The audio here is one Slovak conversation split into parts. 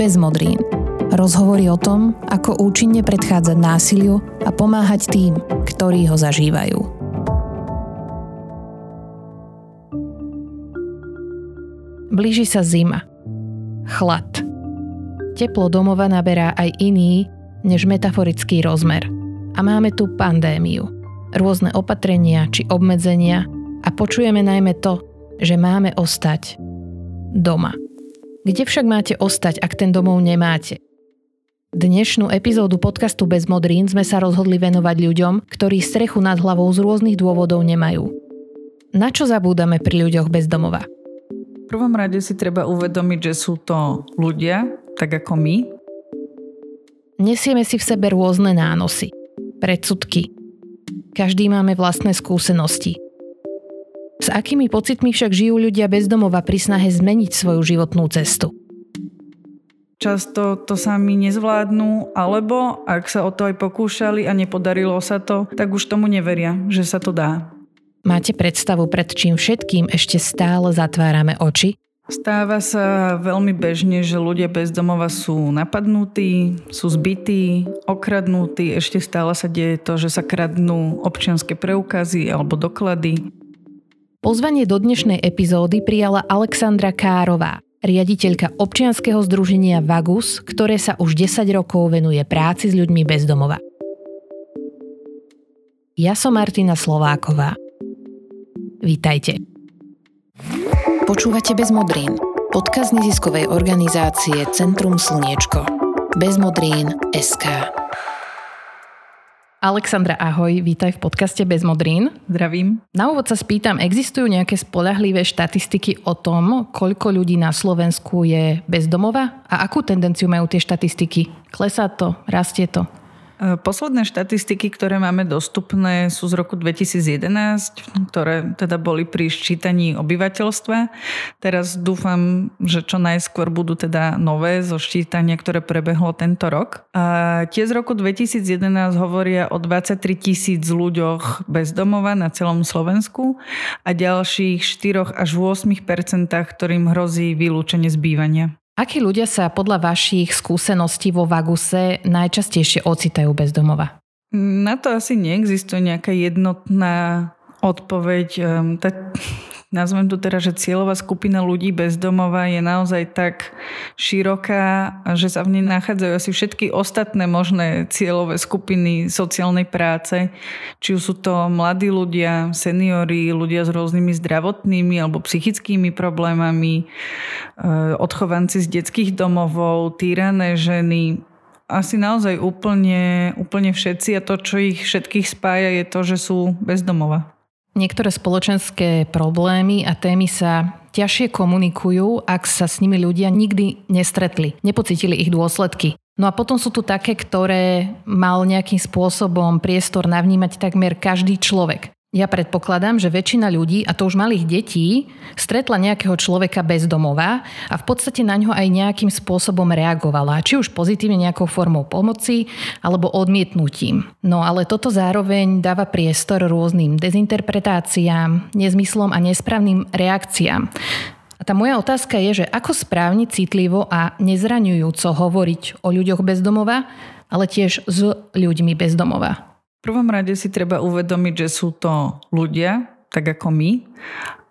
Bez modrín. Rozhovory o tom, ako účinne predchádzať násiliu a pomáhať tým, ktorí ho zažívajú. Blíži sa zima. Chlad. Teplo domova naberá aj iný, než metaforický rozmer. A máme tu pandémiu. Rôzne opatrenia či obmedzenia a počujeme najmä to, že máme ostať doma. Kde však máte ostať, ak ten domov nemáte? Dnešnú epizódu podcastu Bez modrín sme sa rozhodli venovať ľuďom, ktorí strechu nad hlavou z rôznych dôvodov nemajú. Na čo zabúdame pri ľuďoch bez domova? V prvom rade si treba uvedomiť, že sú to ľudia, tak ako my. Nesieme si v sebe rôzne nánosy, predsudky. Každý máme vlastné skúsenosti. S akými pocitmi však žijú ľudia bez domova pri snahe zmeniť svoju životnú cestu? často to sami nezvládnu, alebo ak sa o to aj pokúšali a nepodarilo sa to, tak už tomu neveria, že sa to dá. Máte predstavu, pred čím všetkým ešte stále zatvárame oči? Stáva sa veľmi bežne, že ľudia bez domova sú napadnutí, sú zbytí, okradnutí. Ešte stále sa deje to, že sa kradnú občianske preukazy alebo doklady. Pozvanie do dnešnej epizódy prijala Alexandra Kárová, riaditeľka občianskeho združenia Vagus, ktoré sa už 10 rokov venuje práci s ľuďmi bez domova. Ja som Martina Slováková. Vítajte. Počúvate Bez modrín, podkaz neziskovej organizácie Centrum Slniečko. Bez modrín SK. Alexandra, ahoj, vítaj v podcaste Bez modrín. Zdravím. Na úvod sa spýtam, existujú nejaké spolahlivé štatistiky o tom, koľko ľudí na Slovensku je bezdomova a akú tendenciu majú tie štatistiky? Klesá to, rastie to? E, posledné štatistiky, ktoré máme dostupné, sú z roku 2011, ktoré teda boli pri ščítaní obyvateľstva. Teraz dúfam, že čo najskôr budú teda nové zo ščítania, ktoré prebehlo tento rok. A tie z roku 2011 hovoria o 23 tisíc ľuďoch bez domova na celom Slovensku a ďalších 4 až 8 percentách, ktorým hrozí vylúčenie z bývania. Akí ľudia sa podľa vašich skúseností vo Vaguse najčastejšie ocitajú bez domova? Na to asi neexistuje nejaká jednotná odpoveď. Ehm, nazvem to teda, že cieľová skupina ľudí bez domova je naozaj tak široká, že sa v nej nachádzajú asi všetky ostatné možné cieľové skupiny sociálnej práce. Či sú to mladí ľudia, seniori, ľudia s rôznymi zdravotnými alebo psychickými problémami, eh, odchovanci z detských domovov, týrané ženy, asi naozaj úplne, úplne všetci a to, čo ich všetkých spája, je to, že sú bezdomova. Niektoré spoločenské problémy a témy sa ťažšie komunikujú, ak sa s nimi ľudia nikdy nestretli, nepocitili ich dôsledky. No a potom sú tu také, ktoré mal nejakým spôsobom priestor navnímať takmer každý človek. Ja predpokladám, že väčšina ľudí, a to už malých detí, stretla nejakého človeka bez domova a v podstate na ňo aj nejakým spôsobom reagovala, či už pozitívne nejakou formou pomoci alebo odmietnutím. No ale toto zároveň dáva priestor rôznym dezinterpretáciám, nezmyslom a nesprávnym reakciám. A tá moja otázka je, že ako správne, citlivo a nezraňujúco hovoriť o ľuďoch bez domova, ale tiež s ľuďmi bez domova. V prvom rade si treba uvedomiť, že sú to ľudia, tak ako my,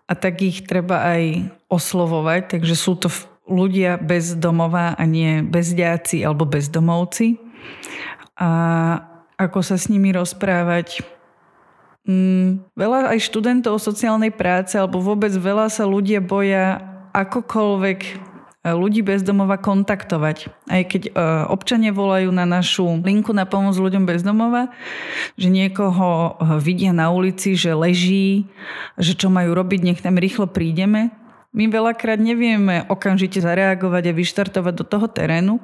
a tak ich treba aj oslovovať, takže sú to ľudia bez domova a nie bezdiaci alebo bezdomovci. A ako sa s nimi rozprávať. Mm, veľa aj študentov sociálnej práce alebo vôbec veľa sa ľudia boja akokoľvek ľudí bez domova kontaktovať. Aj keď e, občania volajú na našu linku na pomoc ľuďom bez domova, že niekoho e, vidia na ulici, že leží, že čo majú robiť, nech tam rýchlo prídeme. My veľakrát nevieme okamžite zareagovať a vyštartovať do toho terénu,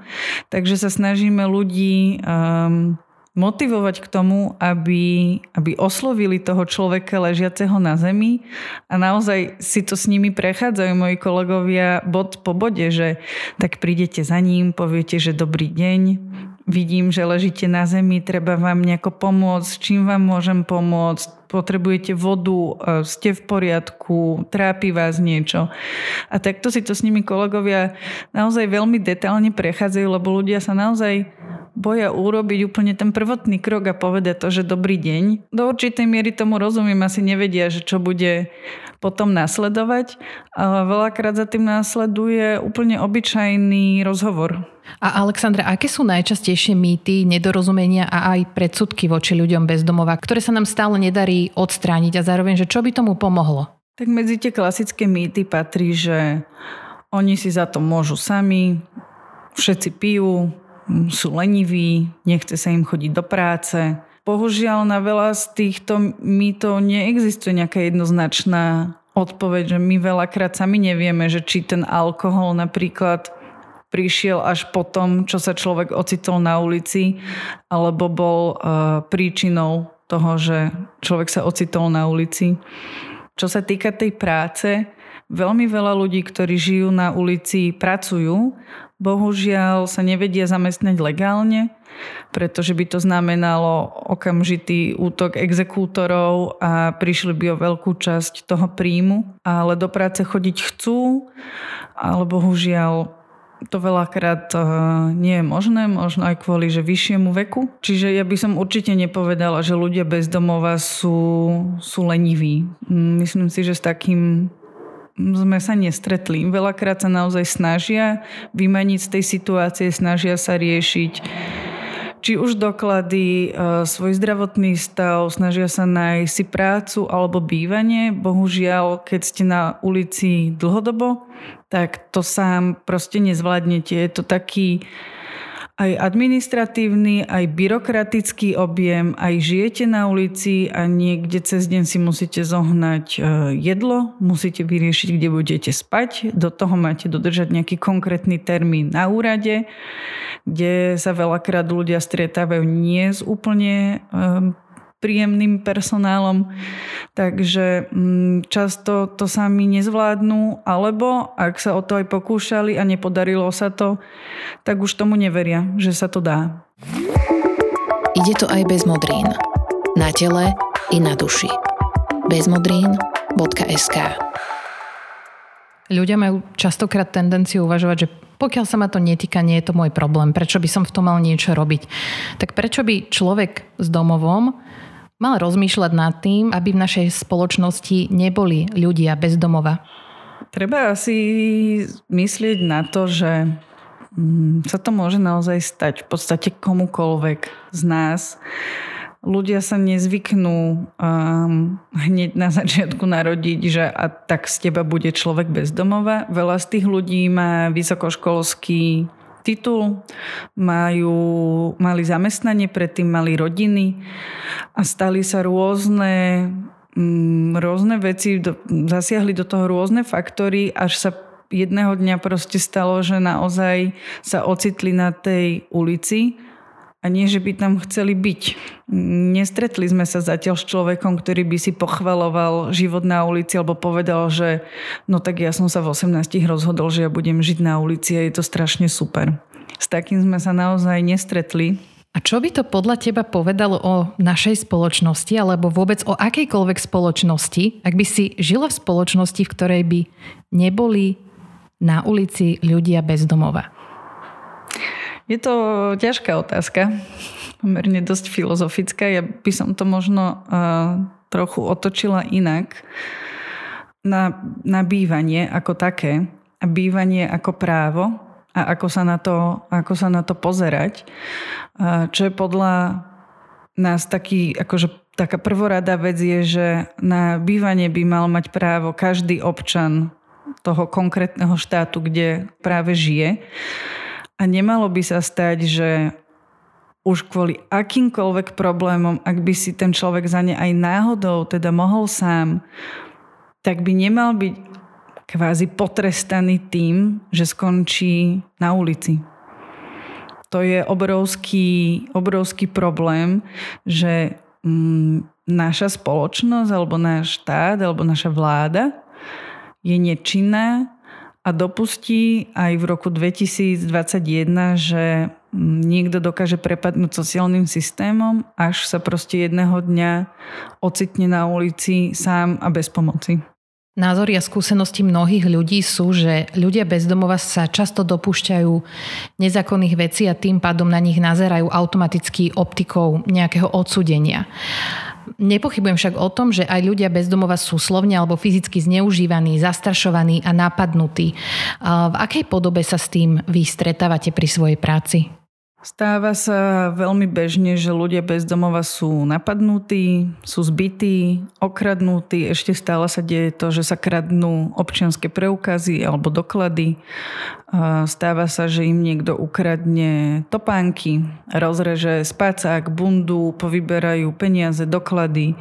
takže sa snažíme ľudí um, motivovať k tomu, aby, aby oslovili toho človeka ležiaceho na zemi a naozaj si to s nimi prechádzajú moji kolegovia bod po bode, že tak prídete za ním, poviete, že dobrý deň, vidím, že ležíte na zemi, treba vám nejako pomôcť, čím vám môžem pomôcť, potrebujete vodu, e, ste v poriadku, trápi vás niečo. A takto si to s nimi kolegovia naozaj veľmi detálne prechádzajú, lebo ľudia sa naozaj boja urobiť úplne ten prvotný krok a povedať to, že dobrý deň. Do určitej miery tomu rozumiem, asi nevedia, že čo bude potom nasledovať, ale veľakrát za tým následuje úplne obyčajný rozhovor. A Alexandra, aké sú najčastejšie mýty, nedorozumenia a aj predsudky voči ľuďom bez domova, ktoré sa nám stále nedarí odstrániť a zároveň, že čo by tomu pomohlo? Tak medzi tie klasické mýty patrí, že oni si za to môžu sami, všetci pijú, sú leniví, nechce sa im chodiť do práce. Bohužiaľ na veľa z týchto mýtov neexistuje nejaká jednoznačná odpoveď, že my veľakrát sami nevieme, že či ten alkohol napríklad prišiel až po tom, čo sa človek ocitol na ulici, alebo bol uh, príčinou toho, že človek sa ocitol na ulici. Čo sa týka tej práce, veľmi veľa ľudí, ktorí žijú na ulici, pracujú bohužiaľ sa nevedia zamestnať legálne, pretože by to znamenalo okamžitý útok exekútorov a prišli by o veľkú časť toho príjmu, ale do práce chodiť chcú, ale bohužiaľ to veľakrát eh, nie je možné, možno aj kvôli že vyššiemu veku. Čiže ja by som určite nepovedala, že ľudia bez domova sú, sú leniví. Myslím si, že s takým sme sa nestretli. Veľakrát sa naozaj snažia vymaniť z tej situácie, snažia sa riešiť či už doklady, e, svoj zdravotný stav, snažia sa nájsť si prácu alebo bývanie. Bohužiaľ, keď ste na ulici dlhodobo, tak to sám proste nezvládnete. Je to taký aj administratívny, aj byrokratický objem, aj žijete na ulici a niekde cez deň si musíte zohnať e, jedlo, musíte vyriešiť, kde budete spať, do toho máte dodržať nejaký konkrétny termín na úrade, kde sa veľakrát ľudia stretávajú nie s úplne e, príjemným personálom, takže mm, často to sami nezvládnu, alebo ak sa o to aj pokúšali a nepodarilo sa to, tak už tomu neveria, že sa to dá. Ide to aj bez modrín. Na tele i na duši. bezmodrín.sk Ľudia majú častokrát tendenciu uvažovať, že pokiaľ sa ma to netýka, nie je to môj problém, prečo by som v tom mal niečo robiť. Tak prečo by človek s domovom mal rozmýšľať nad tým, aby v našej spoločnosti neboli ľudia bez domova? Treba asi myslieť na to, že mm, sa to môže naozaj stať v podstate komukolvek z nás. Ľudia sa nezvyknú um, hneď na začiatku narodiť, že a tak z teba bude človek bez domova. Veľa z tých ľudí má vysokoškolský titul, majú, mali zamestnanie, predtým mali rodiny a stali sa rôzne, mm, rôzne veci, zasiahli do toho rôzne faktory, až sa jedného dňa proste stalo, že naozaj sa ocitli na tej ulici a nie, že by tam chceli byť. Nestretli sme sa zatiaľ s človekom, ktorý by si pochvaloval život na ulici alebo povedal, že no tak ja som sa v 18 rozhodol, že ja budem žiť na ulici a je to strašne super. S takým sme sa naozaj nestretli. A čo by to podľa teba povedalo o našej spoločnosti alebo vôbec o akejkoľvek spoločnosti, ak by si žila v spoločnosti, v ktorej by neboli na ulici ľudia bez domova? Je to ťažká otázka, pomerne dosť filozofická. Ja by som to možno uh, trochu otočila inak. Na, na bývanie ako také a bývanie ako právo a ako sa na to, ako sa na to pozerať. Uh, čo je podľa nás taký, akože taká prvorada vec je, že na bývanie by mal mať právo každý občan toho konkrétneho štátu, kde práve žije. A nemalo by sa stať, že už kvôli akýmkoľvek problémom, ak by si ten človek za ne aj náhodou teda mohol sám, tak by nemal byť kvázi potrestaný tým, že skončí na ulici. To je obrovský, obrovský problém, že mm, naša spoločnosť alebo náš štát alebo naša vláda je nečinná a dopustí aj v roku 2021, že niekto dokáže prepadnúť sociálnym systémom, až sa proste jedného dňa ocitne na ulici sám a bez pomoci. Názory a skúsenosti mnohých ľudí sú, že ľudia bezdomova sa často dopúšťajú nezákonných vecí a tým pádom na nich nazerajú automaticky optikou nejakého odsudenia. Nepochybujem však o tom, že aj ľudia bezdomova sú slovne alebo fyzicky zneužívaní, zastrašovaní a napadnutí. V akej podobe sa s tým vy stretávate pri svojej práci? Stáva sa veľmi bežne, že ľudia bez domova sú napadnutí, sú zbytí, okradnutí. Ešte stále sa deje to, že sa kradnú občianske preukazy alebo doklady. Stáva sa, že im niekto ukradne topánky, rozreže spacák, bundu, povyberajú peniaze, doklady.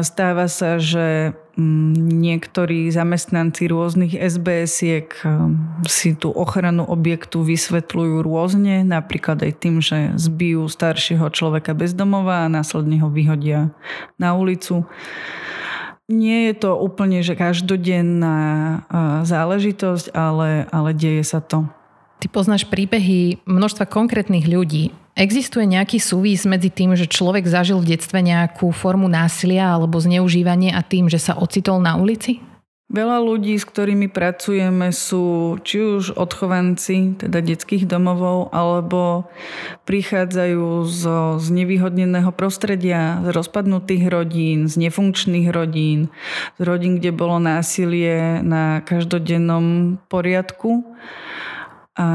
Stáva sa, že niektorí zamestnanci rôznych SBS-iek um, si tú ochranu objektu vysvetľujú rôzne, napríklad aj tým, že zbijú staršieho človeka bezdomová a následne ho vyhodia na ulicu. Nie je to úplne že každodenná uh, záležitosť, ale, ale deje sa to. Ty poznáš príbehy množstva konkrétnych ľudí. Existuje nejaký súvis medzi tým, že človek zažil v detstve nejakú formu násilia alebo zneužívanie a tým, že sa ocitol na ulici? Veľa ľudí, s ktorými pracujeme, sú či už odchovanci, teda detských domovov, alebo prichádzajú zo znevýhodneného prostredia, z rozpadnutých rodín, z nefunkčných rodín, z rodín, kde bolo násilie na každodennom poriadku a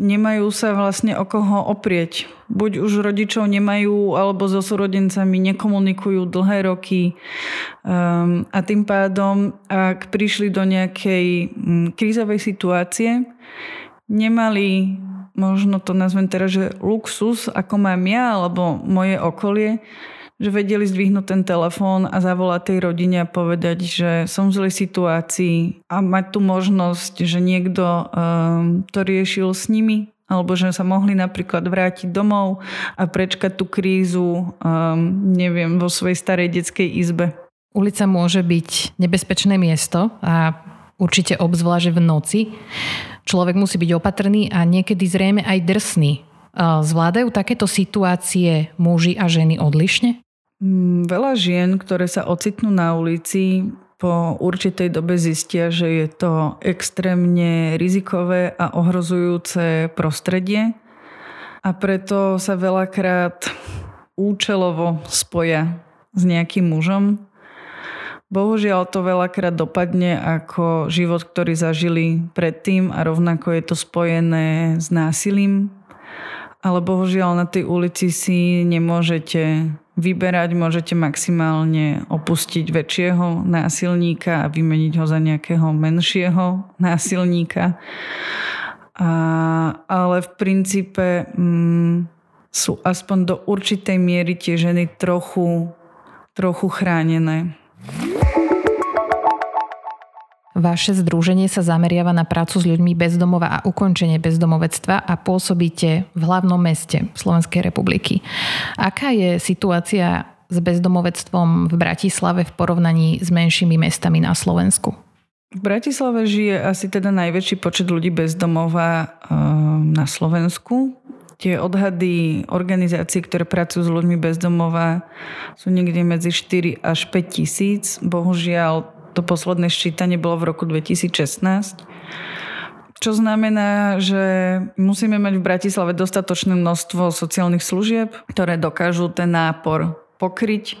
nemajú sa vlastne o koho oprieť. Buď už rodičov nemajú, alebo so súrodencami nekomunikujú dlhé roky um, a tým pádom, ak prišli do nejakej um, krízovej situácie, nemali možno to nazvem teraz, že luxus, ako mám ja, alebo moje okolie, že vedeli zdvihnúť ten telefón a zavolať tej rodine a povedať, že som v zlej situácii a mať tu možnosť, že niekto um, to riešil s nimi alebo že sa mohli napríklad vrátiť domov a prečkať tú krízu, um, neviem, vo svojej starej detskej izbe. Ulica môže byť nebezpečné miesto a určite obzvlášť v noci. Človek musí byť opatrný a niekedy zrejme aj drsný. Zvládajú takéto situácie muži a ženy odlišne? Mm, veľa žien, ktoré sa ocitnú na ulici, po určitej dobe zistia, že je to extrémne rizikové a ohrozujúce prostredie a preto sa veľakrát účelovo spoja s nejakým mužom. Bohužiaľ to veľakrát dopadne ako život, ktorý zažili predtým a rovnako je to spojené s násilím. Ale bohužiaľ na tej ulici si nemôžete vyberať, môžete maximálne opustiť väčšieho násilníka a vymeniť ho za nejakého menšieho násilníka. A, ale v princípe mm, sú aspoň do určitej miery tie ženy trochu, trochu chránené. Vaše združenie sa zameriava na prácu s ľuďmi bezdomova a ukončenie bezdomovectva a pôsobíte v hlavnom meste Slovenskej republiky. Aká je situácia s bezdomovectvom v Bratislave v porovnaní s menšími mestami na Slovensku? V Bratislave žije asi teda najväčší počet ľudí bezdomova ehm, na Slovensku. Tie odhady organizácií, ktoré pracujú s ľuďmi bezdomova sú niekde medzi 4 až 5 tisíc. Bohužiaľ to posledné ščítanie bolo v roku 2016. Čo znamená, že musíme mať v Bratislave dostatočné množstvo sociálnych služieb, ktoré dokážu ten nápor pokryť.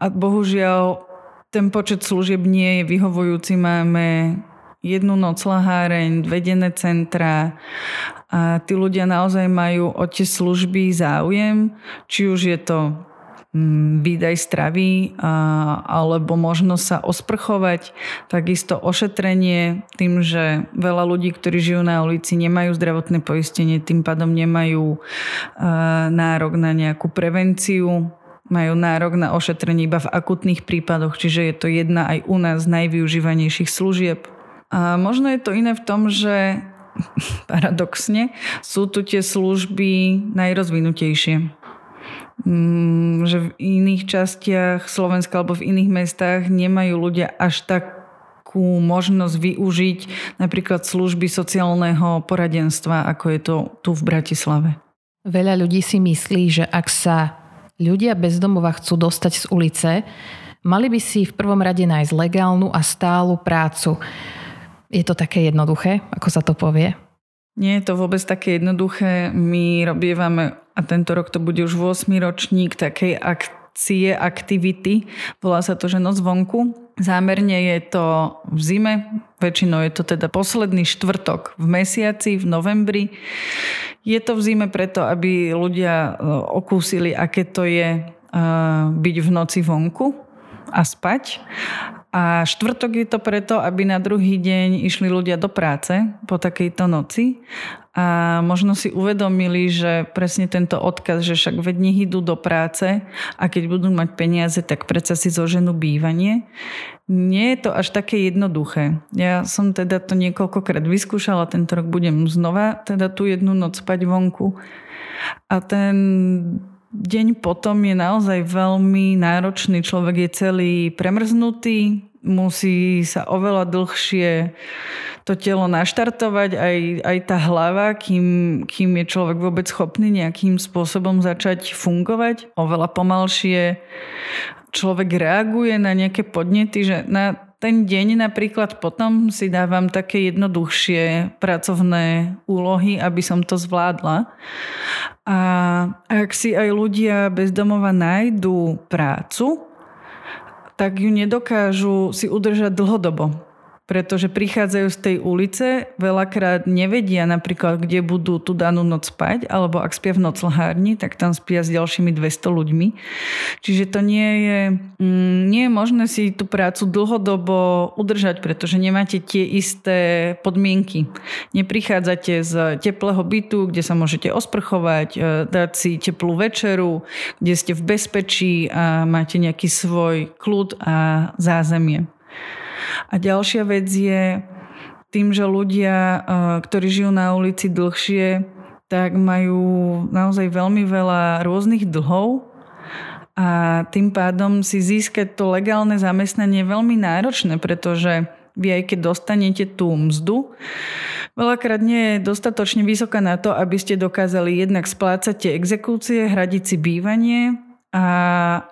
A bohužiaľ ten počet služieb nie je vyhovujúci. Máme jednu noclaháreň, dve denné centra a tí ľudia naozaj majú o tie služby záujem, či už je to výdaj stravy alebo možno sa osprchovať, takisto ošetrenie tým, že veľa ľudí, ktorí žijú na ulici, nemajú zdravotné poistenie, tým pádom nemajú nárok na nejakú prevenciu, majú nárok na ošetrenie iba v akutných prípadoch, čiže je to jedna aj u nás z najvyužívanejších služieb. A možno je to iné v tom, že paradoxne sú tu tie služby najrozvinutejšie. Mm, že v iných častiach Slovenska alebo v iných mestách nemajú ľudia až takú takú možnosť využiť napríklad služby sociálneho poradenstva, ako je to tu v Bratislave. Veľa ľudí si myslí, že ak sa ľudia bezdomova chcú dostať z ulice, mali by si v prvom rade nájsť legálnu a stálu prácu. Je to také jednoduché, ako sa to povie? Nie je to vôbec také jednoduché. My robievame, a tento rok to bude už 8 ročník takej akcie, aktivity. Volá sa to, že noc vonku. Zámerne je to v zime, väčšinou je to teda posledný štvrtok v mesiaci, v novembri. Je to v zime preto, aby ľudia e, okúsili, aké to je e, byť v noci vonku a spať. A štvrtok je to preto, aby na druhý deň išli ľudia do práce po takejto noci a možno si uvedomili, že presne tento odkaz, že však veď idú do práce a keď budú mať peniaze, tak predsa si zoženú bývanie. Nie je to až také jednoduché. Ja som teda to niekoľkokrát vyskúšala, tento rok budem znova teda tú jednu noc spať vonku. A ten deň potom je naozaj veľmi náročný. Človek je celý premrznutý, musí sa oveľa dlhšie to telo naštartovať, aj, aj tá hlava, kým, kým je človek vôbec schopný nejakým spôsobom začať fungovať. Oveľa pomalšie človek reaguje na nejaké podnety, že na ten deň napríklad potom si dávam také jednoduchšie pracovné úlohy, aby som to zvládla. A ak si aj ľudia bezdomova nájdú prácu, tak ju nedokážu si udržať dlhodobo pretože prichádzajú z tej ulice, veľakrát nevedia napríklad, kde budú tú danú noc spať, alebo ak spia v noclhárni, tak tam spia s ďalšími 200 ľuďmi. Čiže to nie je, mm, nie je možné si tú prácu dlhodobo udržať, pretože nemáte tie isté podmienky. Neprichádzate z teplého bytu, kde sa môžete osprchovať, e, dať si teplú večeru, kde ste v bezpečí a máte nejaký svoj kľud a zázemie. A ďalšia vec je tým, že ľudia, eh, ktorí žijú na ulici dlhšie, tak majú naozaj veľmi veľa rôznych dlhov a tým pádom si získať to legálne zamestnanie je veľmi náročné, pretože vy aj keď dostanete tú mzdu, veľakrát nie je dostatočne vysoká na to, aby ste dokázali jednak splácať tie exekúcie, hradiť si bývanie a,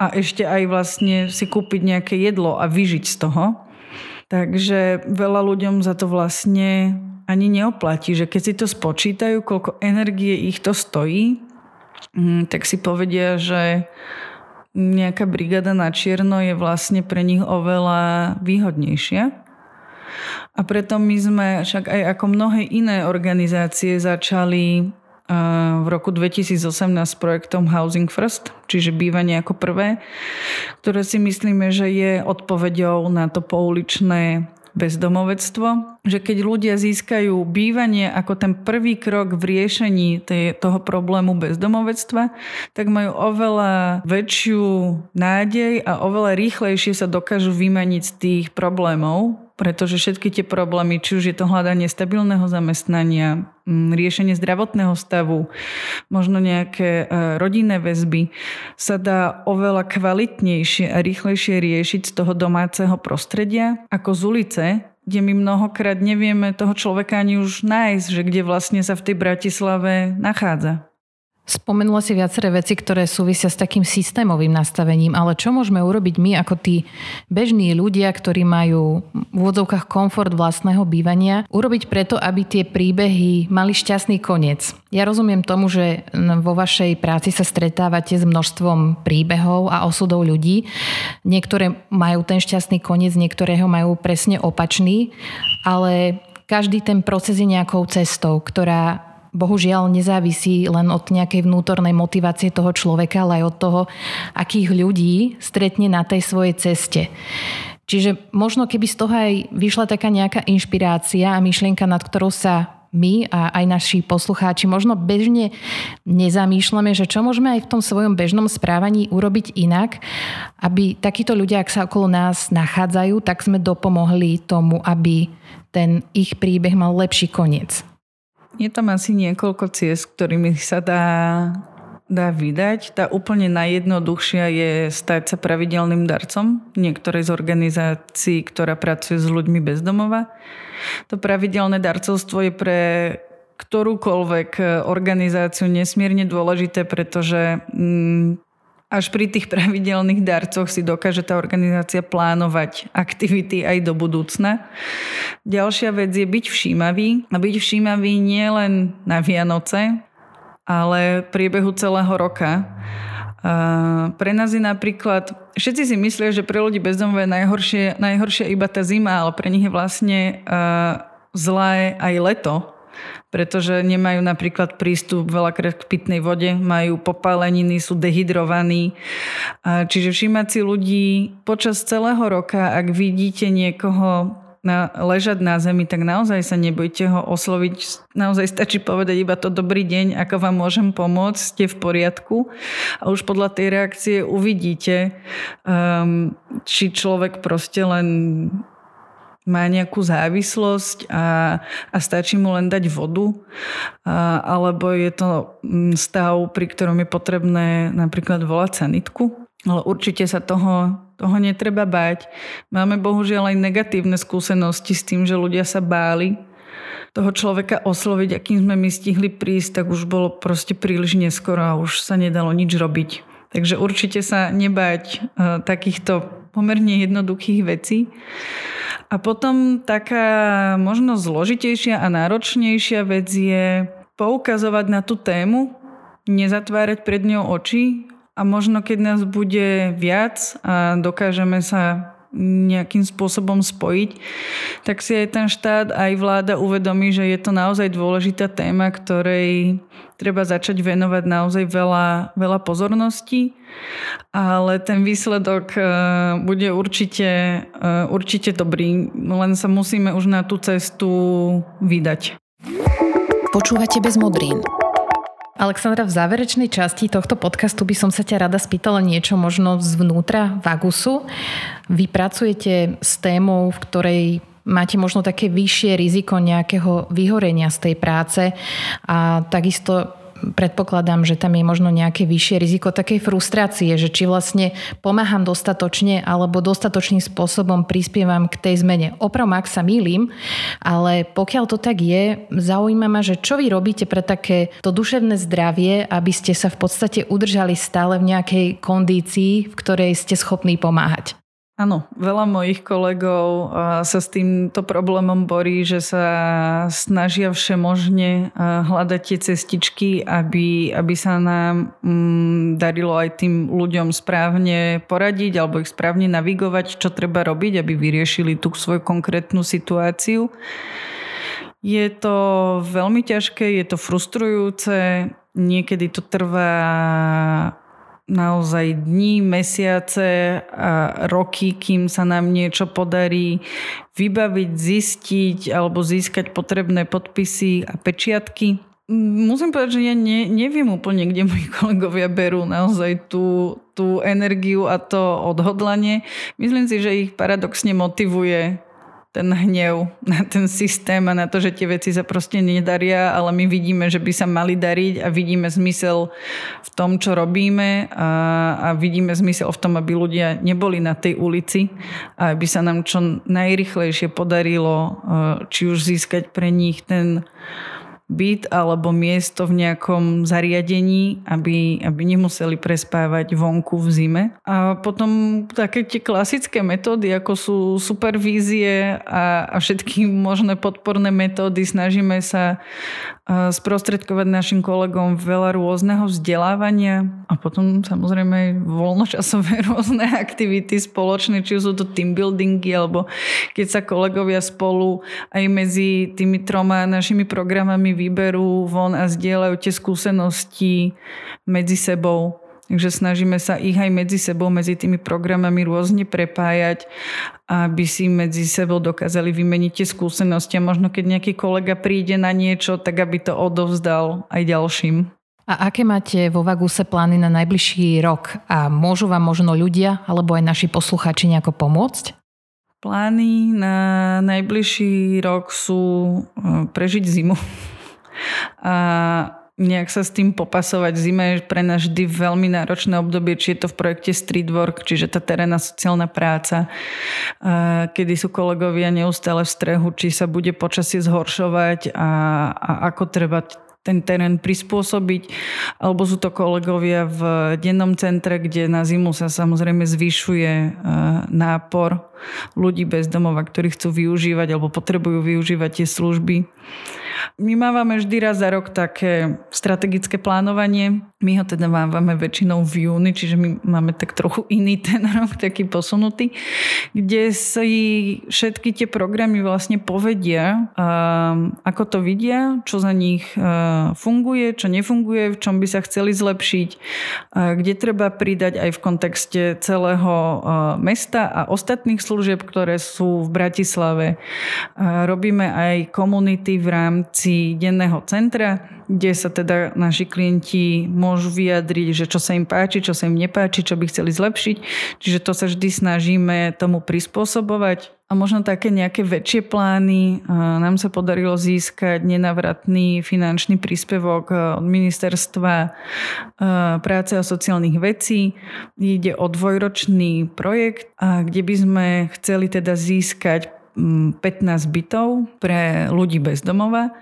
a ešte aj vlastne si kúpiť nejaké jedlo a vyžiť z toho. Takže veľa ľuďom za to vlastne ani neoplatí, že keď si to spočítajú, koľko energie ich to stojí, mm, tak si povedia, že nejaká brigada na čierno je vlastne pre nich oveľa výhodnejšia. A preto my sme však aj ako mnohé iné organizácie začali v roku 2018 s projektom Housing First, čiže bývanie ako prvé, ktoré si myslíme, že je odpoveďou na to pouličné bezdomovectvo, že keď ľudia získajú bývanie ako ten prvý krok v riešení tej, toho problému bezdomovectva, tak majú oveľa väčšiu nádej a oveľa rýchlejšie sa dokážu vymaniť z tých problémov, pretože všetky tie problémy, či už je to hľadanie stabilného zamestnania, mm, riešenie zdravotného stavu, možno nejaké e, rodinné väzby, sa dá oveľa kvalitnejšie a rýchlejšie riešiť z toho domáceho prostredia ako z ulice, kde my mnohokrát nevieme toho človeka ani už nájsť, že kde vlastne sa v tej Bratislave nachádza. Spomenula si viaceré veci, ktoré súvisia s takým systémovým nastavením, ale čo môžeme urobiť my ako tí bežní ľudia, ktorí majú v úvodzovkách komfort vlastného bývania, urobiť preto, aby tie príbehy mali šťastný koniec. Ja rozumiem tomu, že vo vašej práci sa stretávate s množstvom príbehov a osudov ľudí. Niektoré majú ten šťastný koniec, niektoré ho majú presne opačný, ale každý ten proces je nejakou cestou, ktorá bohužiaľ nezávisí len od nejakej vnútornej motivácie toho človeka, ale aj od toho, akých ľudí stretne na tej svojej ceste. Čiže možno keby z toho aj vyšla taká nejaká inšpirácia a myšlienka, nad ktorou sa my a aj naši poslucháči možno bežne nezamýšľame, že čo môžeme aj v tom svojom bežnom správaní urobiť inak, aby takíto ľudia, ak sa okolo nás nachádzajú, tak sme dopomohli tomu, aby ten ich príbeh mal lepší koniec. Je tam asi niekoľko ciest, ktorými sa dá dá vydať. Tá úplne najjednoduchšia je stať sa pravidelným darcom niektorej z organizácií, ktorá pracuje s ľuďmi bezdomova. To pravidelné darcovstvo je pre ktorúkoľvek organizáciu nesmierne dôležité, pretože mm, až pri tých pravidelných darcoch si dokáže tá organizácia plánovať aktivity aj do budúcna. Ďalšia vec je byť všímavý. A byť všímavý nie len na Vianoce, ale v priebehu celého roka. Uh, pre nás je napríklad, všetci si myslia, že pre ľudí bezdomové je najhoršie, najhoršia iba tá zima, ale pre nich je vlastne uh, zlé aj leto, pretože nemajú napríklad prístup veľakrát k pitnej vode, majú popáleniny, sú dehydrovaní. Čiže všímať si ľudí počas celého roka, ak vidíte niekoho na, ležať na zemi, tak naozaj sa nebojte ho osloviť. Naozaj stačí povedať iba to dobrý deň, ako vám môžem pomôcť, ste v poriadku. A už podľa tej reakcie uvidíte, um, či človek proste len má nejakú závislosť a, a stačí mu len dať vodu, a, alebo je to mm, stav, pri ktorom je potrebné napríklad volať sanitku. Ale určite sa toho, toho netreba báť. Máme bohužiaľ aj negatívne skúsenosti s tým, že ľudia sa báli toho človeka osloviť, akým sme my stihli prísť, tak už bolo proste príliš neskoro a už sa nedalo nič robiť. Takže určite sa nebáť uh, takýchto pomerne jednoduchých vecí. A potom taká možno zložitejšia a náročnejšia vec je poukazovať na tú tému, nezatvárať pred ňou oči a možno keď nás bude viac a dokážeme sa nejakým spôsobom spojiť, tak si aj ten štát, aj vláda uvedomí, že je to naozaj dôležitá téma, ktorej treba začať venovať naozaj veľa, veľa pozorností, ale ten výsledok e, bude určite, e, určite dobrý, len sa musíme už na tú cestu vydať. Počúvate bez modrín. Alexandra, v záverečnej časti tohto podcastu by som sa ťa rada spýtala niečo možno zvnútra Vagusu. Vy pracujete s témou, v ktorej máte možno také vyššie riziko nejakého vyhorenia z tej práce a takisto predpokladám, že tam je možno nejaké vyššie riziko takej frustrácie, že či vlastne pomáham dostatočne alebo dostatočným spôsobom prispievam k tej zmene. Opravom, ak sa mýlim, ale pokiaľ to tak je, zaujíma ma, že čo vy robíte pre také to duševné zdravie, aby ste sa v podstate udržali stále v nejakej kondícii, v ktorej ste schopní pomáhať. Áno, veľa mojich kolegov sa s týmto problémom borí, že sa snažia všemožne hľadať tie cestičky, aby, aby sa nám mm, darilo aj tým ľuďom správne poradiť alebo ich správne navigovať, čo treba robiť, aby vyriešili tú svoju konkrétnu situáciu. Je to veľmi ťažké, je to frustrujúce, niekedy to trvá naozaj dní, mesiace a roky, kým sa nám niečo podarí vybaviť, zistiť alebo získať potrebné podpisy a pečiatky. Musím povedať, že ja ne, neviem úplne, kde moji kolegovia berú naozaj tú, tú energiu a to odhodlanie. Myslím si, že ich paradoxne motivuje ten hnev na ten systém a na to, že tie veci sa proste nedaria, ale my vidíme, že by sa mali dariť a vidíme zmysel v tom, čo robíme a, a vidíme zmysel v tom, aby ľudia neboli na tej ulici a aby sa nám čo najrychlejšie podarilo e, či už získať pre nich ten byt alebo miesto v nejakom zariadení, aby, aby nemuseli prespávať vonku v zime. A potom také tie klasické metódy, ako sú supervízie a, a všetky možné podporné metódy, snažíme sa sprostredkovať našim kolegom veľa rôzneho vzdelávania a potom samozrejme aj voľnočasové rôzne aktivity spoločné, či sú to team buildingy, alebo keď sa kolegovia spolu aj medzi tými troma našimi programami vyberú von a zdieľajú tie skúsenosti medzi sebou. Takže snažíme sa ich aj medzi sebou, medzi tými programami rôzne prepájať, aby si medzi sebou dokázali vymeniť tie skúsenosti a možno keď nejaký kolega príde na niečo, tak aby to odovzdal aj ďalším. A aké máte vo Vaguse plány na najbližší rok? A môžu vám možno ľudia alebo aj naši posluchači nejako pomôcť? Plány na najbližší rok sú e, prežiť zimu. A nejak sa s tým popasovať. Zima je pre nás vždy veľmi náročné obdobie, či je to v projekte Street Work, čiže tá terénna sociálna práca, kedy sú kolegovia neustále v strehu, či sa bude počasie zhoršovať a, a ako treba ten terén prispôsobiť, alebo sú to kolegovia v dennom centre, kde na zimu sa samozrejme zvyšuje nápor ľudí bez domova, ktorí chcú využívať alebo potrebujú využívať tie služby. My mávame vždy raz za rok také strategické plánovanie. My ho teda mávame väčšinou v júni, čiže my máme tak trochu iný ten rok, taký posunutý, kde si všetky tie programy vlastne povedia, ako to vidia, čo za nich funguje, čo nefunguje, v čom by sa chceli zlepšiť, kde treba pridať aj v kontexte celého mesta a ostatných služieb, ktoré sú v Bratislave. Robíme aj komunity v rámci rámci denného centra, kde sa teda naši klienti môžu vyjadriť, že čo sa im páči, čo sa im nepáči, čo by chceli zlepšiť. Čiže to sa vždy snažíme tomu prispôsobovať. A možno také nejaké väčšie plány. Nám sa podarilo získať nenavratný finančný príspevok od ministerstva práce a sociálnych vecí. Ide o dvojročný projekt, kde by sme chceli teda získať 15 bytov pre ľudí bez domova,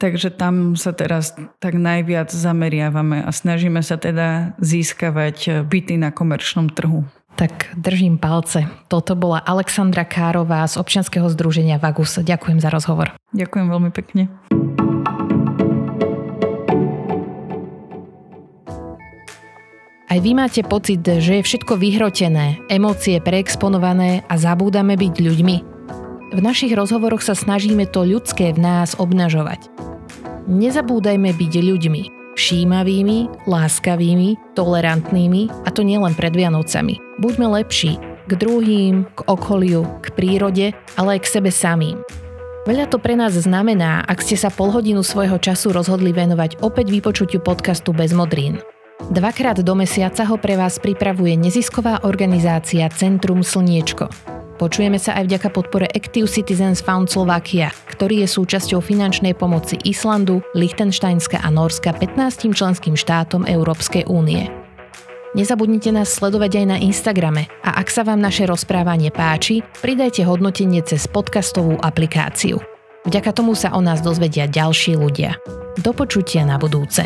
takže tam sa teraz tak najviac zameriavame a snažíme sa teda získavať byty na komerčnom trhu. Tak držím palce. Toto bola Alexandra Kárová z občianskeho združenia Vagus. Ďakujem za rozhovor. Ďakujem veľmi pekne. Aj vy máte pocit, že je všetko vyhrotené, emócie preexponované a zabúdame byť ľuďmi? V našich rozhovoroch sa snažíme to ľudské v nás obnažovať. Nezabúdajme byť ľuďmi, všímavými, láskavými, tolerantnými a to nielen pred Vianocami. Buďme lepší k druhým, k okoliu, k prírode, ale aj k sebe samým. Veľa to pre nás znamená, ak ste sa pol hodinu svojho času rozhodli venovať opäť vypočutiu podcastu Bez modrín. Dvakrát do mesiaca ho pre vás pripravuje nezisková organizácia Centrum Slniečko. Počujeme sa aj vďaka podpore Active Citizens Fund Slovakia, ktorý je súčasťou finančnej pomoci Islandu, Liechtensteinska a Norska 15 členským štátom Európskej únie. Nezabudnite nás sledovať aj na Instagrame a ak sa vám naše rozprávanie páči, pridajte hodnotenie cez podcastovú aplikáciu. Vďaka tomu sa o nás dozvedia ďalší ľudia. Do počutia na budúce.